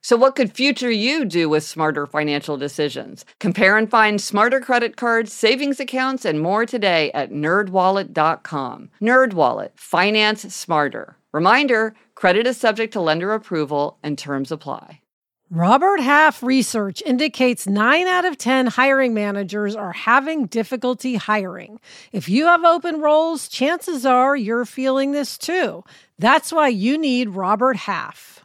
So, what could future you do with smarter financial decisions? Compare and find smarter credit cards, savings accounts, and more today at nerdwallet.com. Nerdwallet, finance smarter. Reminder credit is subject to lender approval and terms apply. Robert Half research indicates 9 out of 10 hiring managers are having difficulty hiring. If you have open roles, chances are you're feeling this too. That's why you need Robert Half.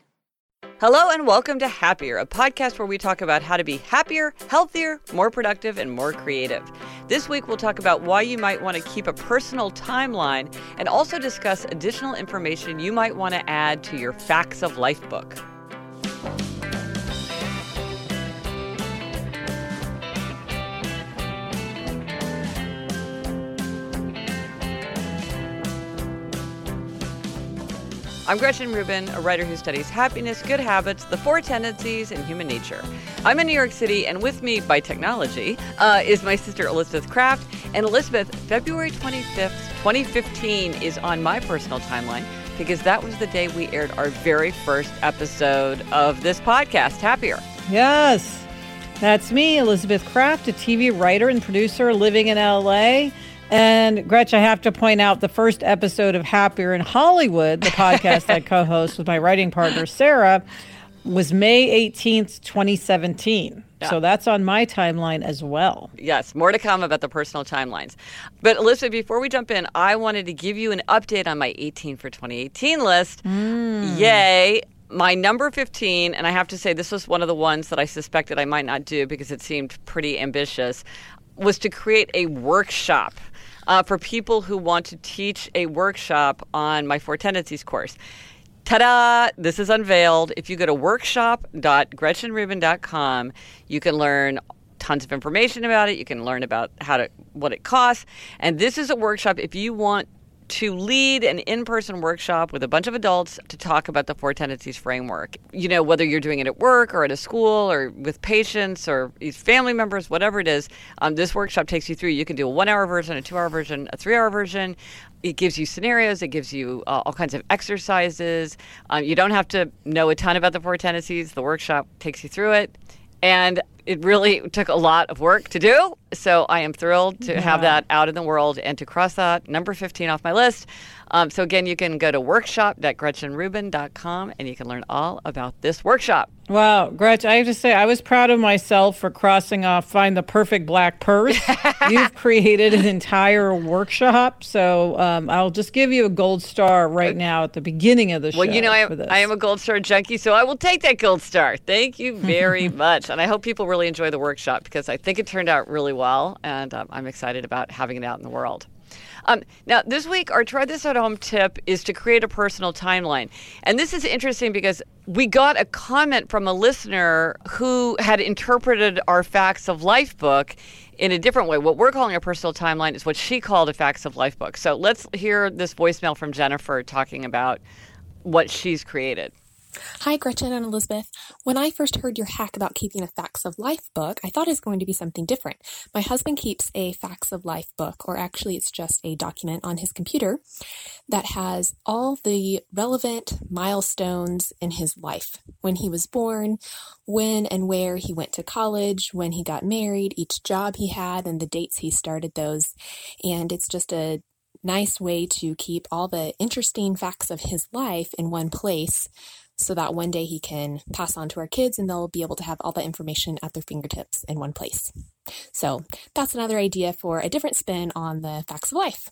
Hello and welcome to Happier, a podcast where we talk about how to be happier, healthier, more productive, and more creative. This week, we'll talk about why you might want to keep a personal timeline and also discuss additional information you might want to add to your Facts of Life book. I'm Gretchen Rubin, a writer who studies happiness, good habits, the four tendencies, and human nature. I'm in New York City, and with me by technology uh, is my sister Elizabeth Craft. And Elizabeth, February 25th, 2015 is on my personal timeline because that was the day we aired our very first episode of this podcast, Happier. Yes, that's me, Elizabeth Craft, a TV writer and producer living in LA. And Gretch, I have to point out the first episode of Happier in Hollywood, the podcast I co host with my writing partner, Sarah, was May 18th, 2017. Yeah. So that's on my timeline as well. Yes, more to come about the personal timelines. But Elizabeth, before we jump in, I wanted to give you an update on my 18 for 2018 list. Mm. Yay my number 15 and i have to say this was one of the ones that i suspected i might not do because it seemed pretty ambitious was to create a workshop uh, for people who want to teach a workshop on my Four Tendencies course. Ta-da! This is unveiled. If you go to workshop.gretchenrubin.com, you can learn tons of information about it. You can learn about how to what it costs. And this is a workshop if you want to lead an in person workshop with a bunch of adults to talk about the Four Tendencies framework. You know, whether you're doing it at work or at a school or with patients or family members, whatever it is, um, this workshop takes you through. You can do a one hour version, a two hour version, a three hour version. It gives you scenarios, it gives you uh, all kinds of exercises. Um, you don't have to know a ton about the Four Tendencies. The workshop takes you through it. And it really took a lot of work to do. So I am thrilled to yeah. have that out in the world and to cross that number 15 off my list. Um, so again, you can go to workshop.gretchenrubin.com and you can learn all about this workshop. Wow, Gretch, I have to say I was proud of myself for crossing off find the perfect black purse. You've created an entire workshop, so um, I'll just give you a gold star right now at the beginning of the show. Well, you know, I am, I am a gold star junkie, so I will take that gold star. Thank you very much, and I hope people really enjoy the workshop because I think it turned out really well, and um, I'm excited about having it out in the world. Um, now, this week, our try this at home tip is to create a personal timeline. And this is interesting because we got a comment from a listener who had interpreted our Facts of Life book in a different way. What we're calling a personal timeline is what she called a Facts of Life book. So let's hear this voicemail from Jennifer talking about what she's created. Hi, Gretchen and Elizabeth. When I first heard your hack about keeping a Facts of Life book, I thought it was going to be something different. My husband keeps a Facts of Life book, or actually, it's just a document on his computer that has all the relevant milestones in his life when he was born, when and where he went to college, when he got married, each job he had, and the dates he started those. And it's just a nice way to keep all the interesting facts of his life in one place so that one day he can pass on to our kids and they'll be able to have all the information at their fingertips in one place. So that's another idea for a different spin on the facts of life.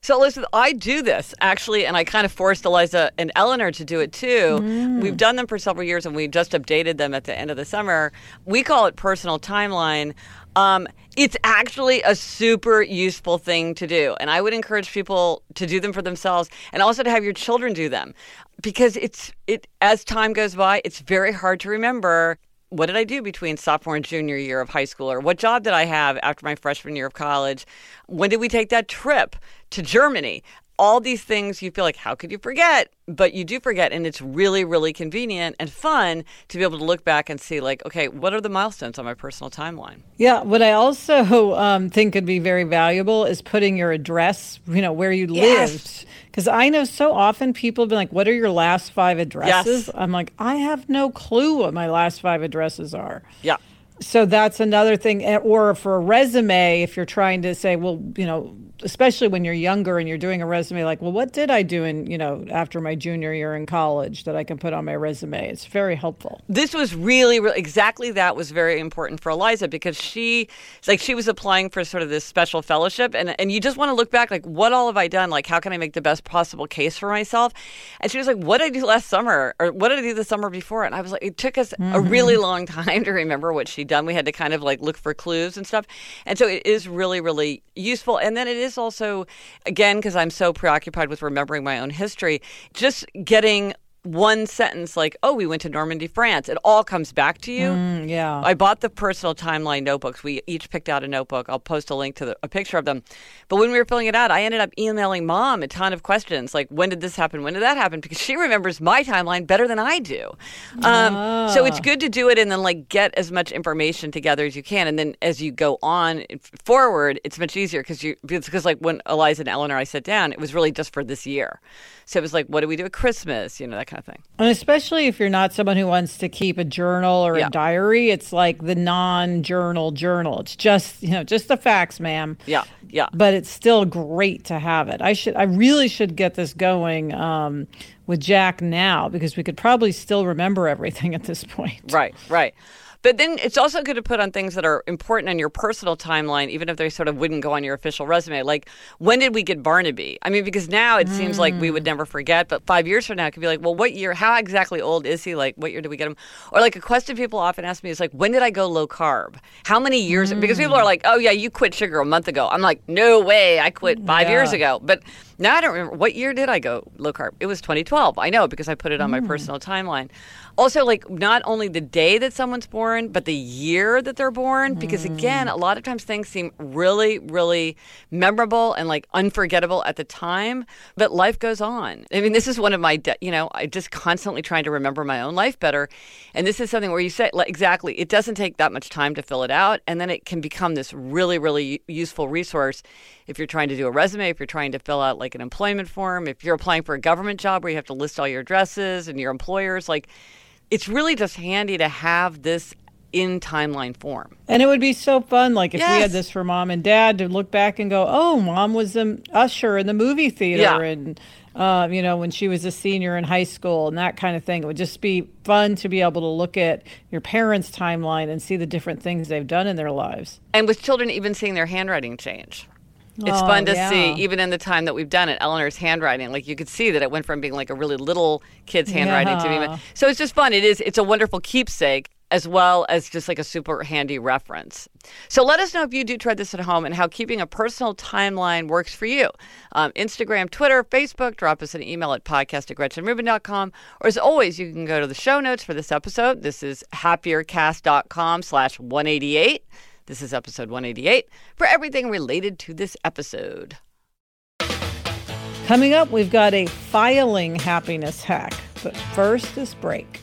So, Elizabeth, I do this actually, and I kind of forced Eliza and Eleanor to do it too. Mm. We've done them for several years, and we just updated them at the end of the summer. We call it personal timeline. Um, it's actually a super useful thing to do, and I would encourage people to do them for themselves, and also to have your children do them, because it's it as time goes by, it's very hard to remember what did I do between sophomore and junior year of high school? Or what job did I have after my freshman year of college? When did we take that trip to Germany? All these things you feel like, how could you forget? But you do forget, and it's really, really convenient and fun to be able to look back and see, like, okay, what are the milestones on my personal timeline? Yeah, what I also um, think could be very valuable is putting your address, you know, where you yes. lived because I know so often people have been like, What are your last five addresses? Yes. I'm like, I have no clue what my last five addresses are. Yeah. So that's another thing. Eh, or for a resume, if you're trying to say, well, you know, especially when you're younger and you're doing a resume like well what did i do in you know after my junior year in college that i can put on my resume? It's very helpful. This was really, really exactly that was very important for eliza because she like she was applying for sort of this special fellowship and and you just want to look back like what all have i done? Like how can i make the best possible case for myself? And she was like what did i do last summer? Or what did i do the summer before? And i was like it took us mm-hmm. a really long time to remember what she'd done. We had to kind of like look for clues and stuff. And so it is really really useful. And then it is is also, again, because I'm so preoccupied with remembering my own history, just getting one sentence like, oh, we went to Normandy, France, it all comes back to you. Mm, yeah. I bought the personal timeline notebooks. We each picked out a notebook. I'll post a link to the, a picture of them. But when we were filling it out, I ended up emailing mom a ton of questions like, when did this happen? When did that happen? Because she remembers my timeline better than I do. Um. So it's good to do it and then like get as much information together as you can. And then as you go on forward, it's much easier because you, because like when Eliza and Eleanor, I sat down, it was really just for this year. So it was like, what do we do at Christmas? You know, that kind of thing. And especially if you're not someone who wants to keep a journal or yeah. a diary, it's like the non-journal journal. It's just, you know, just the facts, ma'am. Yeah. Yeah. But it's still great to have it. I should I really should get this going um, with Jack now because we could probably still remember everything at this point. Right, right. But then it's also good to put on things that are important on your personal timeline, even if they sort of wouldn't go on your official resume. Like, when did we get Barnaby? I mean, because now it mm. seems like we would never forget, but five years from now, it could be like, well, what year, how exactly old is he? Like, what year did we get him? Or like a question people often ask me is like, when did I go low carb? How many years? Mm. Because people are like, oh, yeah, you quit sugar a month ago. I'm like, no way, I quit five yeah. years ago. But now I don't remember. What year did I go low carb? It was 2012. I know because I put it on mm. my personal timeline also like not only the day that someone's born but the year that they're born because again mm. a lot of times things seem really really memorable and like unforgettable at the time but life goes on i mean this is one of my de- you know i just constantly trying to remember my own life better and this is something where you say like, exactly it doesn't take that much time to fill it out and then it can become this really really useful resource if you're trying to do a resume if you're trying to fill out like an employment form if you're applying for a government job where you have to list all your addresses and your employers like it's really just handy to have this in timeline form. And it would be so fun, like if yes. we had this for mom and dad to look back and go, "Oh, mom was an usher in the movie theater," yeah. and uh, you know when she was a senior in high school and that kind of thing. It would just be fun to be able to look at your parents' timeline and see the different things they've done in their lives. And with children, even seeing their handwriting change. It's oh, fun to yeah. see, even in the time that we've done it, Eleanor's handwriting. Like you could see that it went from being like a really little kid's handwriting yeah. to be. So it's just fun. It is. It's a wonderful keepsake as well as just like a super handy reference. So let us know if you do try this at home and how keeping a personal timeline works for you. Um, Instagram, Twitter, Facebook, drop us an email at podcast at gretchenrubin.com. Or as always, you can go to the show notes for this episode. This is happiercast.com slash 188. This is episode 188 for everything related to this episode. Coming up, we've got a filing happiness hack. But first, this break.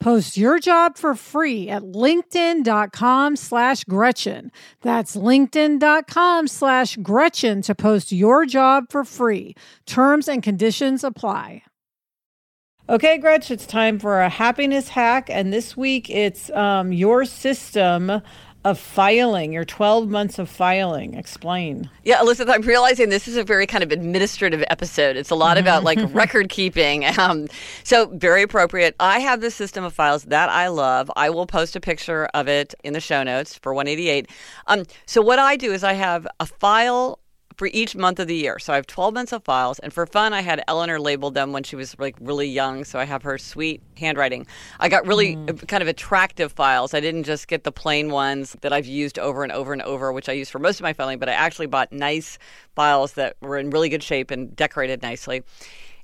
Post your job for free at linkedin.com slash Gretchen. That's linkedin.com slash Gretchen to post your job for free. Terms and conditions apply. Okay, Gretchen, it's time for a happiness hack. And this week it's um, your system of filing, your 12 months of filing. Explain. Yeah, Elizabeth, I'm realizing this is a very kind of administrative episode. It's a lot about like record keeping. Um, so, very appropriate. I have this system of files that I love. I will post a picture of it in the show notes for 188. Um, so, what I do is I have a file for each month of the year. So I have 12 months of files. And for fun, I had Eleanor label them when she was like really young. So I have her sweet handwriting. I got really mm. kind of attractive files. I didn't just get the plain ones that I've used over and over and over, which I use for most of my filing, but I actually bought nice files that were in really good shape and decorated nicely.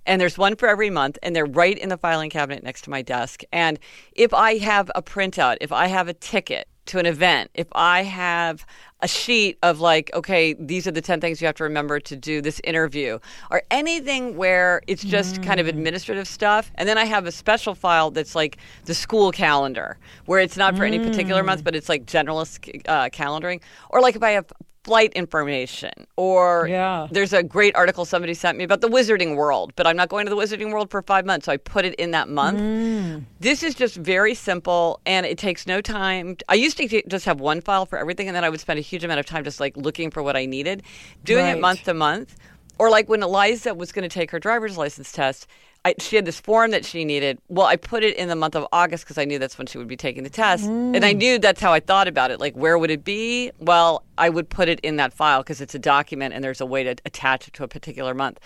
And there's one for every month, and they're right in the filing cabinet next to my desk. And if I have a printout, if I have a ticket, to an event, if I have a sheet of like, okay, these are the 10 things you have to remember to do this interview, or anything where it's just mm. kind of mm. administrative stuff. And then I have a special file that's like the school calendar, where it's not for mm. any particular month, mm. but it's like generalist uh, calendaring. Or like if I have flight information or yeah. there's a great article somebody sent me about the wizarding world but i'm not going to the wizarding world for five months so i put it in that month mm. this is just very simple and it takes no time i used to just have one file for everything and then i would spend a huge amount of time just like looking for what i needed doing right. it month to month or like when eliza was going to take her driver's license test I, she had this form that she needed. Well, I put it in the month of August because I knew that's when she would be taking the test. Mm. And I mm. knew that's how I thought about it. Like, where would it be? Well, I would put it in that file because it's a document and there's a way to attach it to a particular month.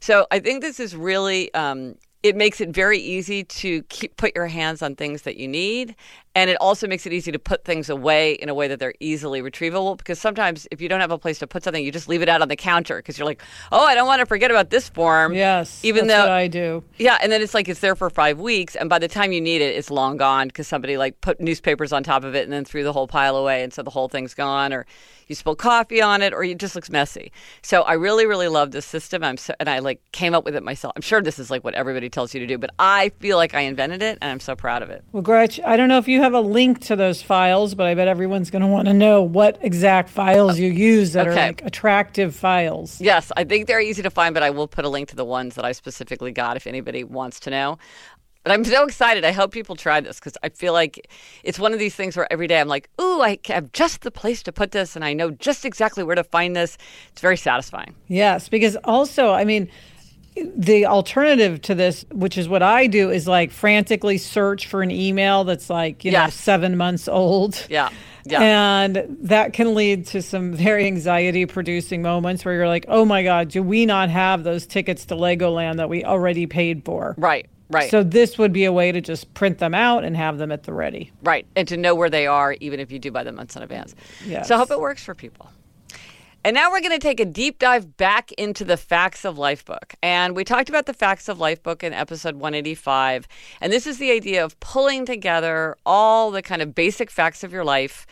So I think this is really um, it makes it very easy to keep, put your hands on things that you need. And it also makes it easy to put things away in a way that they're easily retrievable. Because sometimes if you don't have a place to put something, you just leave it out on the counter because you're like, oh, I don't want to forget about this form. Yes. Even though I do. Yeah. And then it's like it's there for five weeks. And by the time you need it, it's long gone because somebody like put newspapers on top of it and then threw the whole pile away. And so the whole thing's gone. Or you spill coffee on it or it just looks messy. So I really, really love this system. I'm so, and I like came up with it myself. I'm sure this is like what everybody tells you to do, but I feel like I invented it and I'm so proud of it. Well, Gretch, I don't know if you have a link to those files, but I bet everyone's going to want to know what exact files you use that okay. are like attractive files. Yes, I think they're easy to find, but I will put a link to the ones that I specifically got if anybody wants to know. But I'm so excited. I hope people try this because I feel like it's one of these things where every day I'm like, ooh, I have just the place to put this and I know just exactly where to find this. It's very satisfying. Yes, because also, I mean, the alternative to this, which is what I do, is like frantically search for an email that's like, you yes. know, seven months old. Yeah. Yeah. And that can lead to some very anxiety producing moments where you're like, oh my God, do we not have those tickets to Legoland that we already paid for? Right. Right. So this would be a way to just print them out and have them at the ready. Right. And to know where they are, even if you do buy them months in advance. Yeah. So I hope it works for people. And now we're going to take a deep dive back into the Facts of Life book. And we talked about the Facts of Life book in episode 185. And this is the idea of pulling together all the kind of basic facts of your life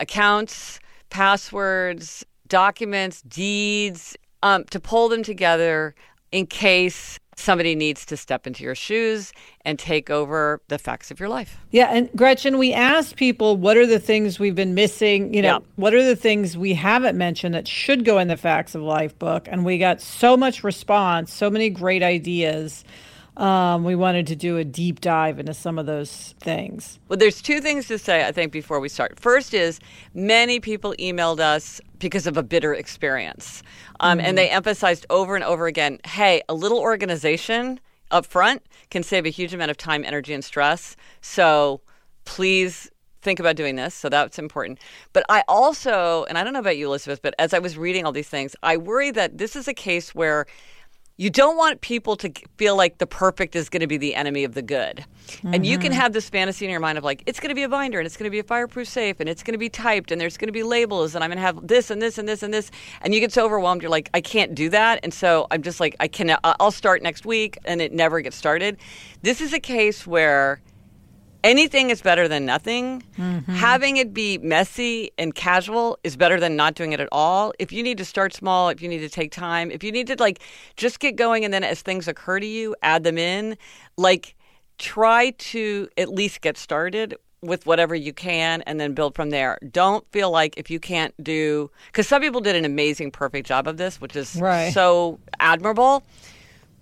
accounts, passwords, documents, deeds, um, to pull them together in case somebody needs to step into your shoes and take over the facts of your life. Yeah, and Gretchen, we asked people what are the things we've been missing, you know, yeah. what are the things we haven't mentioned that should go in the facts of life book and we got so much response, so many great ideas um, we wanted to do a deep dive into some of those things. Well, there's two things to say, I think, before we start. First is many people emailed us because of a bitter experience. Um, mm-hmm. And they emphasized over and over again hey, a little organization up front can save a huge amount of time, energy, and stress. So please think about doing this. So that's important. But I also, and I don't know about you, Elizabeth, but as I was reading all these things, I worry that this is a case where you don't want people to feel like the perfect is going to be the enemy of the good. Mm-hmm. And you can mm-hmm. have this fantasy in your mind of like, it's going to be a binder and it's going to be a fireproof safe and it's going to be typed and there's going to be labels and I'm going to have this and this and this and this. And you get so overwhelmed, you're like, I can't do that. And so I'm just like, I can, I'll start next week and it never gets started. This is a case where anything is better than nothing. Mm-hmm. Having it be messy and casual is better than not doing it at all. If you need to start small, if you need to take time, if you need to like just get going and then as things occur to you, add them in, like try to at least get started with whatever you can and then build from there. Don't feel like if you can't do cuz some people did an amazing perfect job of this, which is right. so admirable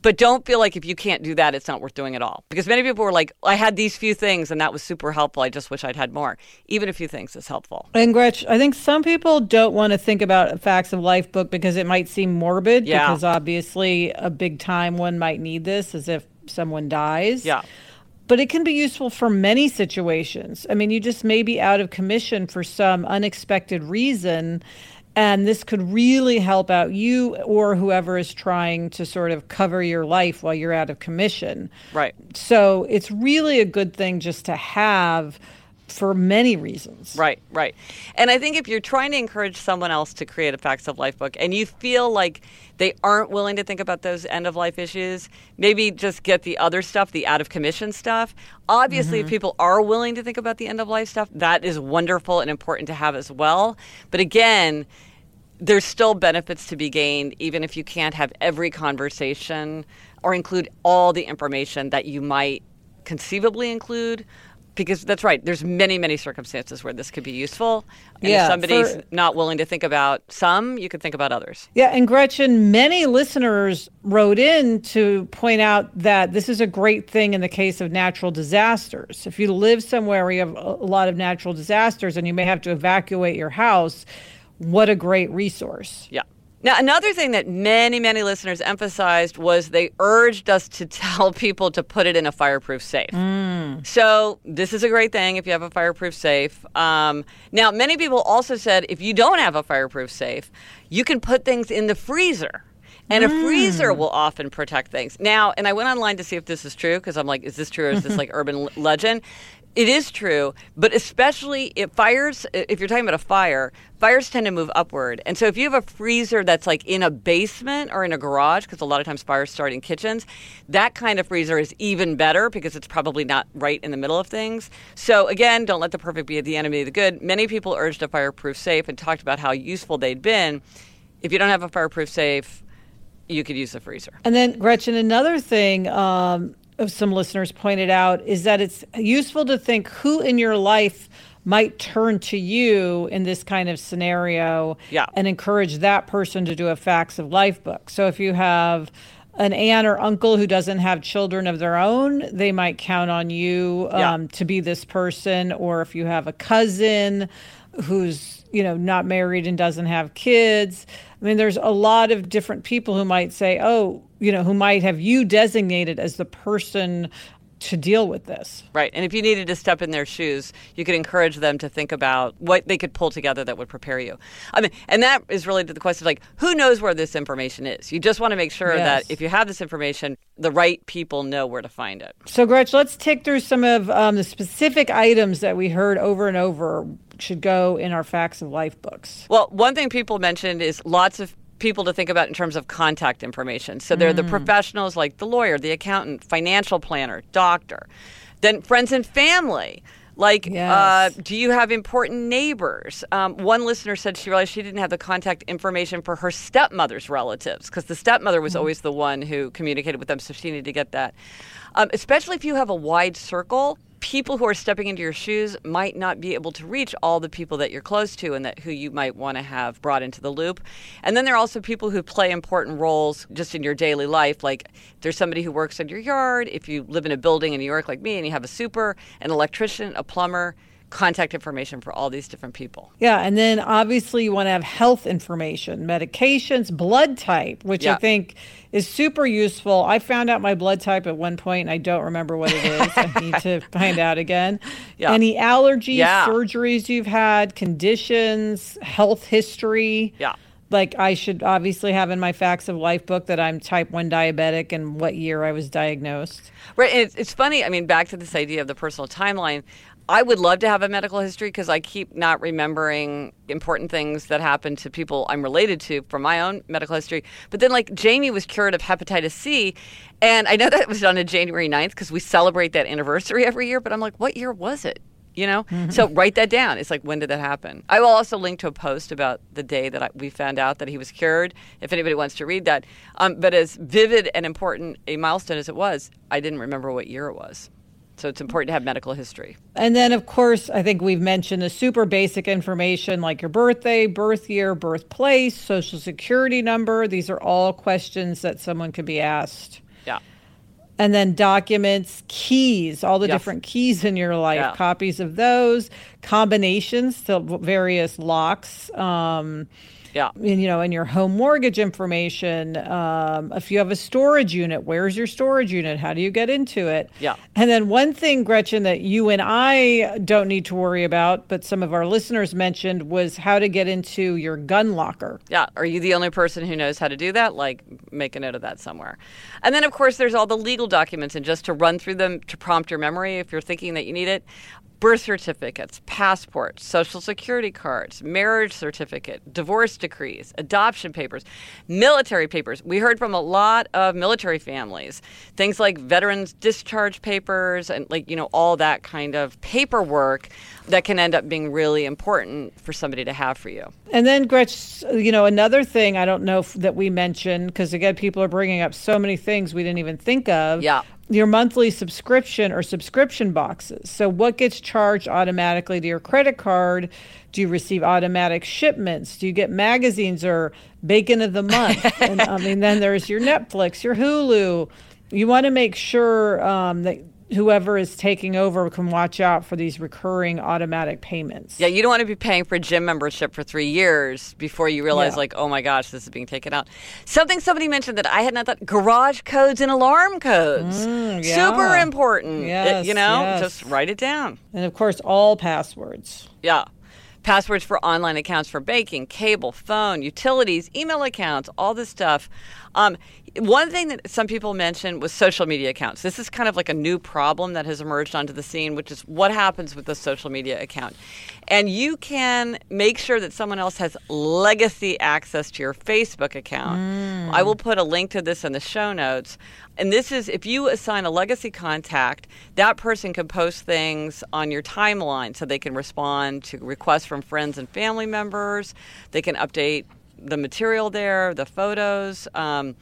but don't feel like if you can't do that, it's not worth doing at all. Because many people were like, I had these few things and that was super helpful. I just wish I'd had more. Even a few things is helpful. And Gretch, I think some people don't want to think about a Facts of Life book because it might seem morbid. Yeah. Because obviously, a big time one might need this as if someone dies. Yeah. But it can be useful for many situations. I mean, you just may be out of commission for some unexpected reason and this could really help out you or whoever is trying to sort of cover your life while you're out of commission. Right. So it's really a good thing just to have for many reasons. Right, right. And I think if you're trying to encourage someone else to create a Facts of Life book and you feel like they aren't willing to think about those end of life issues, maybe just get the other stuff, the out of commission stuff. Obviously, mm-hmm. if people are willing to think about the end of life stuff, that is wonderful and important to have as well. But again, there's still benefits to be gained, even if you can't have every conversation or include all the information that you might conceivably include because that's right. There's many, many circumstances where this could be useful. And yeah, if somebody's for, not willing to think about some, you could think about others. Yeah, and Gretchen, many listeners wrote in to point out that this is a great thing in the case of natural disasters. If you live somewhere where you have a lot of natural disasters and you may have to evacuate your house, what a great resource. Yeah. Now, another thing that many, many listeners emphasized was they urged us to tell people to put it in a fireproof safe. Mm. So, this is a great thing if you have a fireproof safe. Um, now, many people also said if you don't have a fireproof safe, you can put things in the freezer. And mm. a freezer will often protect things. Now, and I went online to see if this is true because I'm like, is this true or is this like urban legend? It is true, but especially if fires, if you're talking about a fire, fires tend to move upward. And so if you have a freezer that's like in a basement or in a garage, because a lot of times fires start in kitchens, that kind of freezer is even better because it's probably not right in the middle of things. So again, don't let the perfect be the enemy of the good. Many people urged a fireproof safe and talked about how useful they'd been. If you don't have a fireproof safe, you could use the freezer. And then, Gretchen, another thing um, some listeners pointed out is that it's useful to think who in your life might turn to you in this kind of scenario yeah. and encourage that person to do a facts of life book. So if you have an aunt or uncle who doesn't have children of their own, they might count on you um, yeah. to be this person. Or if you have a cousin who's you know not married and doesn't have kids, I mean, there's a lot of different people who might say, "Oh, you know, who might have you designated as the person to deal with this. Right. And if you needed to step in their shoes, you could encourage them to think about what they could pull together that would prepare you. I mean, and that is really to the question of like, who knows where this information is? You just want to make sure yes. that if you have this information, the right people know where to find it. So, Gretch, let's take through some of um, the specific items that we heard over and over should go in our facts of life books? Well, one thing people mentioned is lots of people to think about in terms of contact information. So they're mm. the professionals like the lawyer, the accountant, financial planner, doctor. Then friends and family. Like, uh, yes. uh, do you have important neighbors? Um, one listener said she realized she didn't have the contact information for her stepmother's relatives because the stepmother was mm-hmm. always the one who communicated with them, so she needed to get that. Um, especially if you have a wide circle, people who are stepping into your shoes might not be able to reach all the people that you're close to and that who you might want to have brought into the loop. And then there are also people who play important roles just in your daily life. Like there's somebody who works in your yard. If you live in a building in New York like me and you have a super, an electrician, a plumber, contact information for all these different people. Yeah, and then obviously you want to have health information, medications, blood type, which yeah. I think is super useful. I found out my blood type at one point and I don't remember what it is. I need to find out again. Yeah. Any allergies, yeah. surgeries you've had, conditions, health history. Yeah. Like I should obviously have in my facts of life book that I'm type 1 diabetic and what year I was diagnosed. Right. It's, it's funny. I mean, back to this idea of the personal timeline. I would love to have a medical history because I keep not remembering important things that happen to people I'm related to from my own medical history. But then, like, Jamie was cured of hepatitis C. And I know that was done on January 9th because we celebrate that anniversary every year. But I'm like, what year was it? You know? Mm-hmm. So write that down. It's like, when did that happen? I will also link to a post about the day that I, we found out that he was cured if anybody wants to read that. Um, but as vivid and important a milestone as it was, I didn't remember what year it was. So it's important to have medical history. And then, of course, I think we've mentioned the super basic information like your birthday, birth year, birthplace, social security number. These are all questions that someone could be asked. Yeah. And then documents, keys, all the yes. different keys in your life, yeah. copies of those, combinations to various locks. Um, yeah. you know, in your home mortgage information. Um, if you have a storage unit, where's your storage unit? How do you get into it? Yeah. And then one thing, Gretchen, that you and I don't need to worry about, but some of our listeners mentioned was how to get into your gun locker. Yeah. Are you the only person who knows how to do that? Like, make a note of that somewhere. And then, of course, there's all the legal documents, and just to run through them to prompt your memory if you're thinking that you need it birth certificates, passports, social security cards, marriage certificate, divorce decrees, adoption papers, military papers. We heard from a lot of military families, things like veterans discharge papers and like, you know, all that kind of paperwork that can end up being really important for somebody to have for you. And then Gretch, you know, another thing I don't know if, that we mentioned because again people are bringing up so many things we didn't even think of. Yeah your monthly subscription or subscription boxes. So, what gets charged automatically to your credit card? Do you receive automatic shipments? Do you get magazines or bacon of the month? and I mean, then there's your Netflix, your Hulu. You want to make sure um, that whoever is taking over can watch out for these recurring automatic payments. Yeah, you don't want to be paying for gym membership for three years before you realize, yeah. like, oh my gosh, this is being taken out. Something somebody mentioned that I had not thought garage codes and alarm codes. Mm, yeah. Super important. Yes, it, you know, yes. just write it down. And of course, all passwords. Yeah passwords for online accounts for banking, cable, phone, utilities, email accounts, all this stuff. Um, one thing that some people mentioned was social media accounts. This is kind of like a new problem that has emerged onto the scene, which is what happens with the social media account. And you can make sure that someone else has legacy access to your Facebook account. Mm. I will put a link to this in the show notes. And this is if you assign a legacy contact, that person can post things on your timeline so they can respond to requests from friends and family members. They can update the material there, the photos. Um,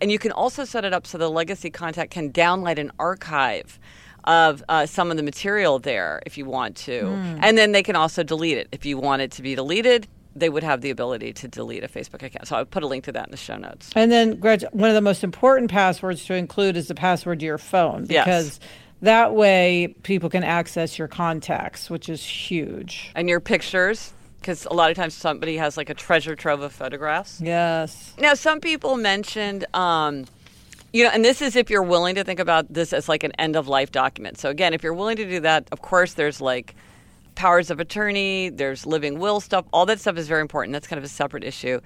and you can also set it up so the legacy contact can download an archive of uh, some of the material there if you want to. Mm. And then they can also delete it. If you want it to be deleted, they would have the ability to delete a Facebook account. So I would put a link to that in the show notes. And then, Gretch, one of the most important passwords to include is the password to your phone because. Yes. That way, people can access your contacts, which is huge. And your pictures because a lot of times somebody has like a treasure trove of photographs. Yes. Now, some people mentioned, um, you know, and this is if you're willing to think about this as like an end of life document. So, again, if you're willing to do that, of course, there's like powers of attorney, there's living will stuff. All that stuff is very important. That's kind of a separate issue.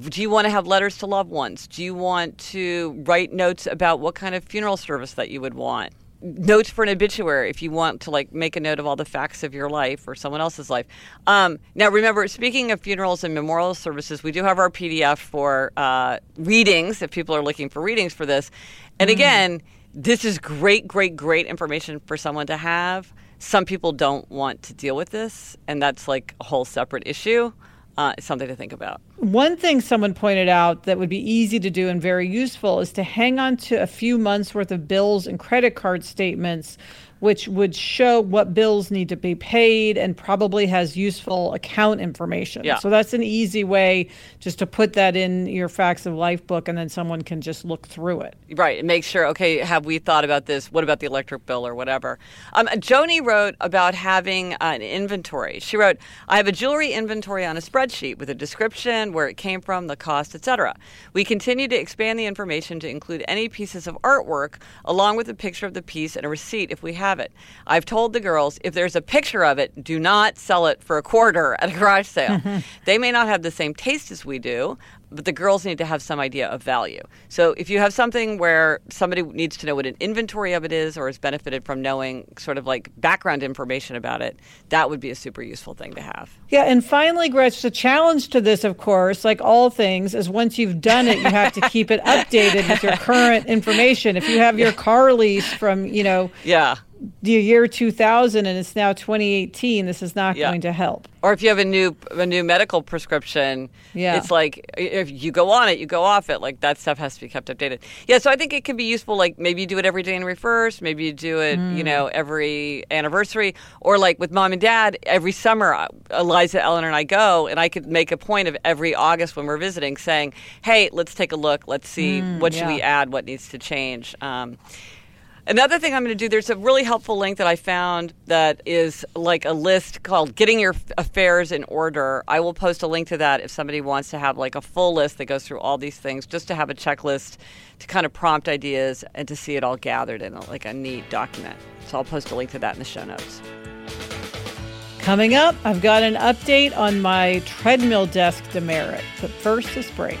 Do you want to have letters to loved ones? Do you want to write notes about what kind of funeral service that you would want? Notes for an obituary if you want to like make a note of all the facts of your life or someone else's life. Um, now, remember, speaking of funerals and memorial services, we do have our PDF for uh, readings if people are looking for readings for this. And mm. again, this is great, great, great information for someone to have. Some people don't want to deal with this, and that's like a whole separate issue uh, something to think about. One thing someone pointed out that would be easy to do and very useful is to hang on to a few months worth of bills and credit card statements which would show what bills need to be paid and probably has useful account information. Yeah. So that's an easy way just to put that in your facts of life book and then someone can just look through it. Right. And make sure, okay, have we thought about this? What about the electric bill or whatever? Um, Joni wrote about having an inventory. She wrote, I have a jewelry inventory on a spreadsheet with a description, where it came from, the cost, etc. We continue to expand the information to include any pieces of artwork along with a picture of the piece and a receipt if we have have it. I've told the girls if there's a picture of it, do not sell it for a quarter at a garage sale. they may not have the same taste as we do, but the girls need to have some idea of value. So if you have something where somebody needs to know what an inventory of it is or has benefited from knowing sort of like background information about it, that would be a super useful thing to have. Yeah, and finally, Gretch, the challenge to this, of course, like all things, is once you've done it, you have to keep it updated with your current information. If you have your car lease from, you know, yeah the year 2000 and it's now 2018 this is not yeah. going to help or if you have a new a new medical prescription yeah. it's like if you go on it you go off it like that stuff has to be kept updated yeah so i think it can be useful like maybe you do it every january 1st maybe you do it mm. you know every anniversary or like with mom and dad every summer uh, eliza eleanor and i go and i could make a point of every august when we're visiting saying hey let's take a look let's see mm, what should yeah. we add what needs to change um, Another thing I'm going to do, there's a really helpful link that I found that is like a list called Getting Your Affairs in Order. I will post a link to that if somebody wants to have like a full list that goes through all these things, just to have a checklist to kind of prompt ideas and to see it all gathered in like a neat document. So I'll post a link to that in the show notes. Coming up, I've got an update on my treadmill desk demerit. But first, this break.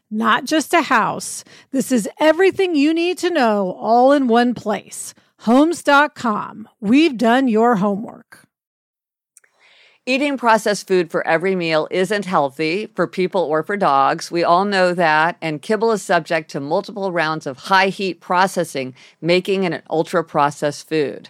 not just a house, this is everything you need to know all in one place. Homes.com. We've done your homework. Eating processed food for every meal isn't healthy for people or for dogs. We all know that. And kibble is subject to multiple rounds of high heat processing, making it an ultra processed food.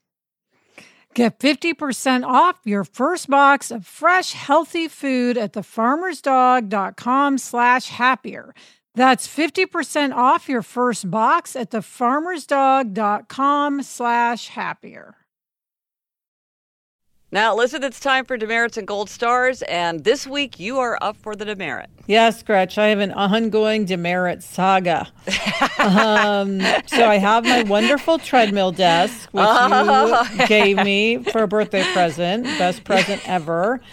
Get 50% off your first box of fresh, healthy food at thefarmersdog.com slash happier. That's 50% off your first box at thefarmersdog.com slash happier. Now, Elizabeth, it's time for demerits and gold stars, and this week you are up for the demerit. Yes, Gretch, I have an ongoing demerit saga. um, so I have my wonderful treadmill desk, which you gave me for a birthday present, best present ever.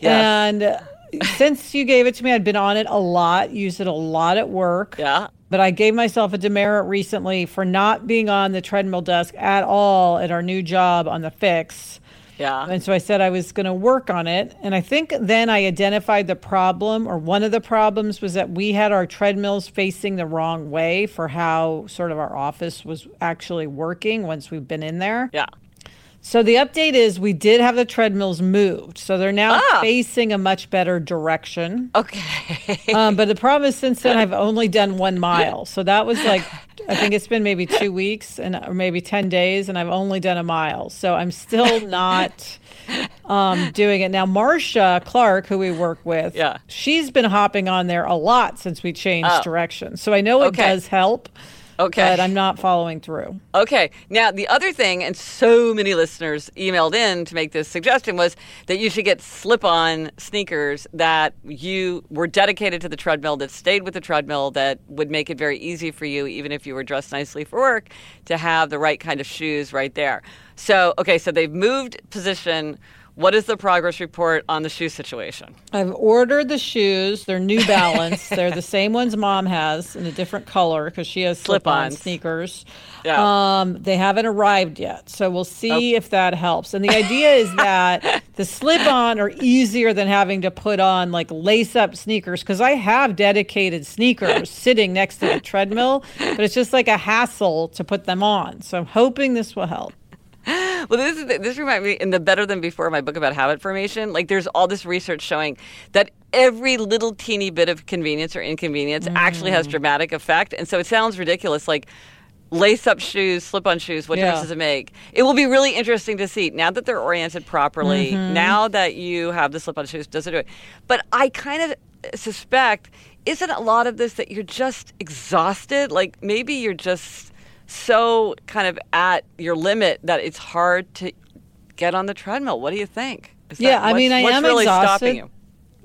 Yes. And since you gave it to me, I'd been on it a lot, used it a lot at work. Yeah. But I gave myself a demerit recently for not being on the treadmill desk at all at our new job on the fix Yeah. And so I said I was going to work on it. And I think then I identified the problem, or one of the problems was that we had our treadmills facing the wrong way for how sort of our office was actually working once we've been in there. Yeah. So the update is we did have the treadmills moved. So they're now ah. facing a much better direction. Okay. um, but the problem is since then I've only done one mile. So that was like, I think it's been maybe two weeks and or maybe 10 days and I've only done a mile. So I'm still not um, doing it. Now, Marcia Clark, who we work with, yeah. she's been hopping on there a lot since we changed oh. direction. So I know it okay. does help. Okay. But I'm not following through. Okay. Now, the other thing, and so many listeners emailed in to make this suggestion, was that you should get slip on sneakers that you were dedicated to the treadmill, that stayed with the treadmill, that would make it very easy for you, even if you were dressed nicely for work, to have the right kind of shoes right there. So, okay, so they've moved position what is the progress report on the shoe situation? I've ordered the shoes. They're New Balance. They're the same ones mom has in a different color because she has slip-on sneakers. Yeah. Um, they haven't arrived yet, so we'll see if that helps. And the idea is that the slip-on are easier than having to put on like lace-up sneakers because I have dedicated sneakers sitting next to the treadmill, but it's just like a hassle to put them on. So I'm hoping this will help. Well, this is this reminds me in the Better Than Before, my book about habit formation. Like, there's all this research showing that every little teeny bit of convenience or inconvenience mm. actually has mm. dramatic effect. And so it sounds ridiculous, like lace up shoes, slip on shoes, what yeah. difference does it make? It will be really interesting to see now that they're oriented properly, mm-hmm. now that you have the slip on shoes, does it do it? But I kind of suspect, isn't a lot of this that you're just exhausted? Like maybe you're just so kind of at your limit that it's hard to get on the treadmill. What do you think? Is yeah, I mean, I am really exhausted.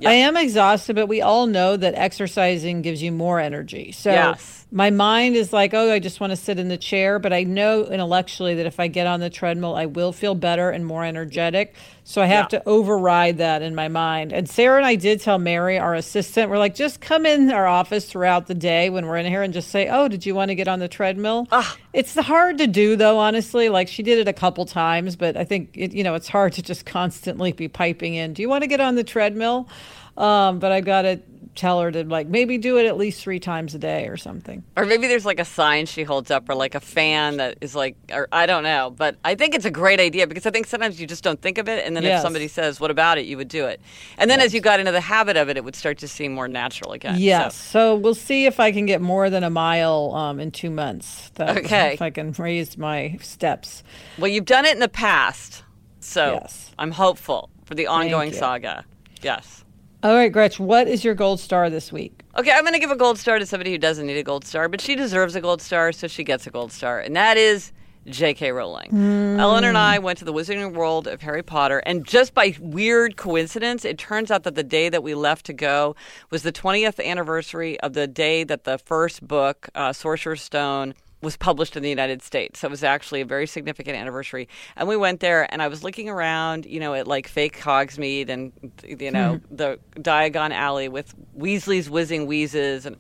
I am exhausted, but we all know that exercising gives you more energy. So yes my mind is like, oh, I just want to sit in the chair. But I know intellectually that if I get on the treadmill, I will feel better and more energetic. So I have yeah. to override that in my mind. And Sarah and I did tell Mary, our assistant, we're like, just come in our office throughout the day when we're in here and just say, oh, did you want to get on the treadmill? Ugh. It's hard to do, though, honestly. Like she did it a couple times, but I think, it, you know, it's hard to just constantly be piping in, do you want to get on the treadmill? Um, but I got to tell her to like maybe do it at least three times a day or something. Or maybe there's like a sign she holds up or like a fan that is like, or I don't know. But I think it's a great idea because I think sometimes you just don't think of it. And then yes. if somebody says, what about it? You would do it. And then yes. as you got into the habit of it, it would start to seem more natural again. Yes. So, so we'll see if I can get more than a mile um, in two months. That, okay. If I can raise my steps. Well, you've done it in the past. So yes. I'm hopeful for the ongoing saga. Yes. All right, Gretch, what is your gold star this week? Okay, I'm going to give a gold star to somebody who doesn't need a gold star, but she deserves a gold star, so she gets a gold star. And that is J.K. Rowling. Mm. Ellen and I went to the Wizarding World of Harry Potter, and just by weird coincidence, it turns out that the day that we left to go was the 20th anniversary of the day that the first book, uh, Sorcerer's Stone, was published in the United States. So it was actually a very significant anniversary. And we went there, and I was looking around, you know, at like fake Hogsmeade and, you know, mm-hmm. the Diagon Alley with Weasley's Wizard Wheezes. And,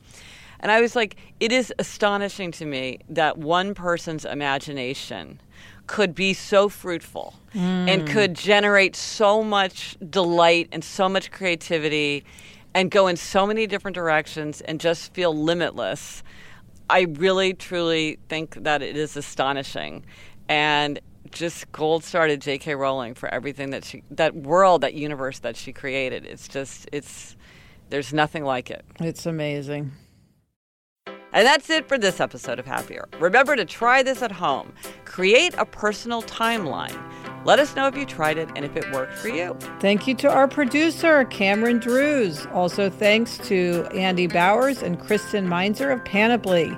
and I was like, it is astonishing to me that one person's imagination could be so fruitful mm. and could generate so much delight and so much creativity and go in so many different directions and just feel limitless I really, truly think that it is astonishing. And just gold star to J.K. Rowling for everything that she, that world, that universe that she created. It's just, it's, there's nothing like it. It's amazing. And that's it for this episode of Happier. Remember to try this at home. Create a personal timeline. Let us know if you tried it and if it worked for you. Thank you to our producer, Cameron Drews. Also, thanks to Andy Bowers and Kristen Meinzer of Panoply.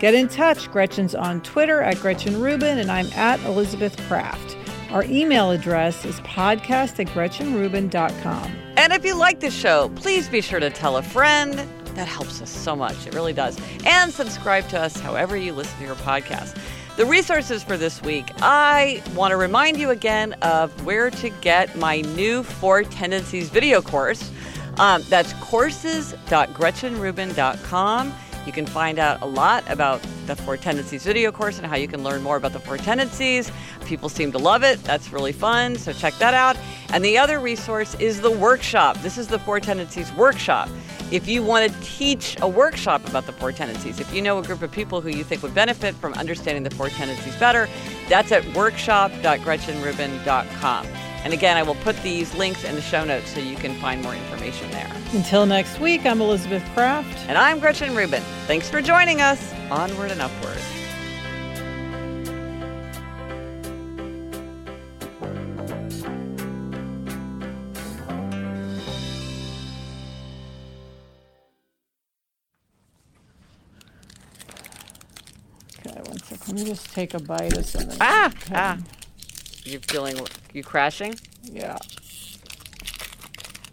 Get in touch. Gretchen's on Twitter at Gretchen Rubin, and I'm at Elizabeth Craft. Our email address is podcast at GretchenRubin.com. And if you like the show, please be sure to tell a friend. That helps us so much. It really does. And subscribe to us however you listen to your podcast. The resources for this week, I want to remind you again of where to get my new Four Tendencies video course. Um, that's courses.gretchenrubin.com. You can find out a lot about the Four Tendencies video course and how you can learn more about the Four Tendencies. People seem to love it. That's really fun. So check that out. And the other resource is the workshop. This is the Four Tendencies workshop. If you want to teach a workshop about the four tendencies, if you know a group of people who you think would benefit from understanding the four tendencies better, that's at workshop.gretchenrubin.com. And again, I will put these links in the show notes so you can find more information there. Until next week, I'm Elizabeth Craft. And I'm Gretchen Rubin. Thanks for joining us. Onward and upward. Me just take a bite of something. Ah! Ah! You feeling you crashing? Yeah.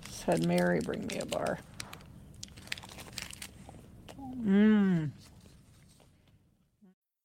Said Mary bring me a bar. Mmm.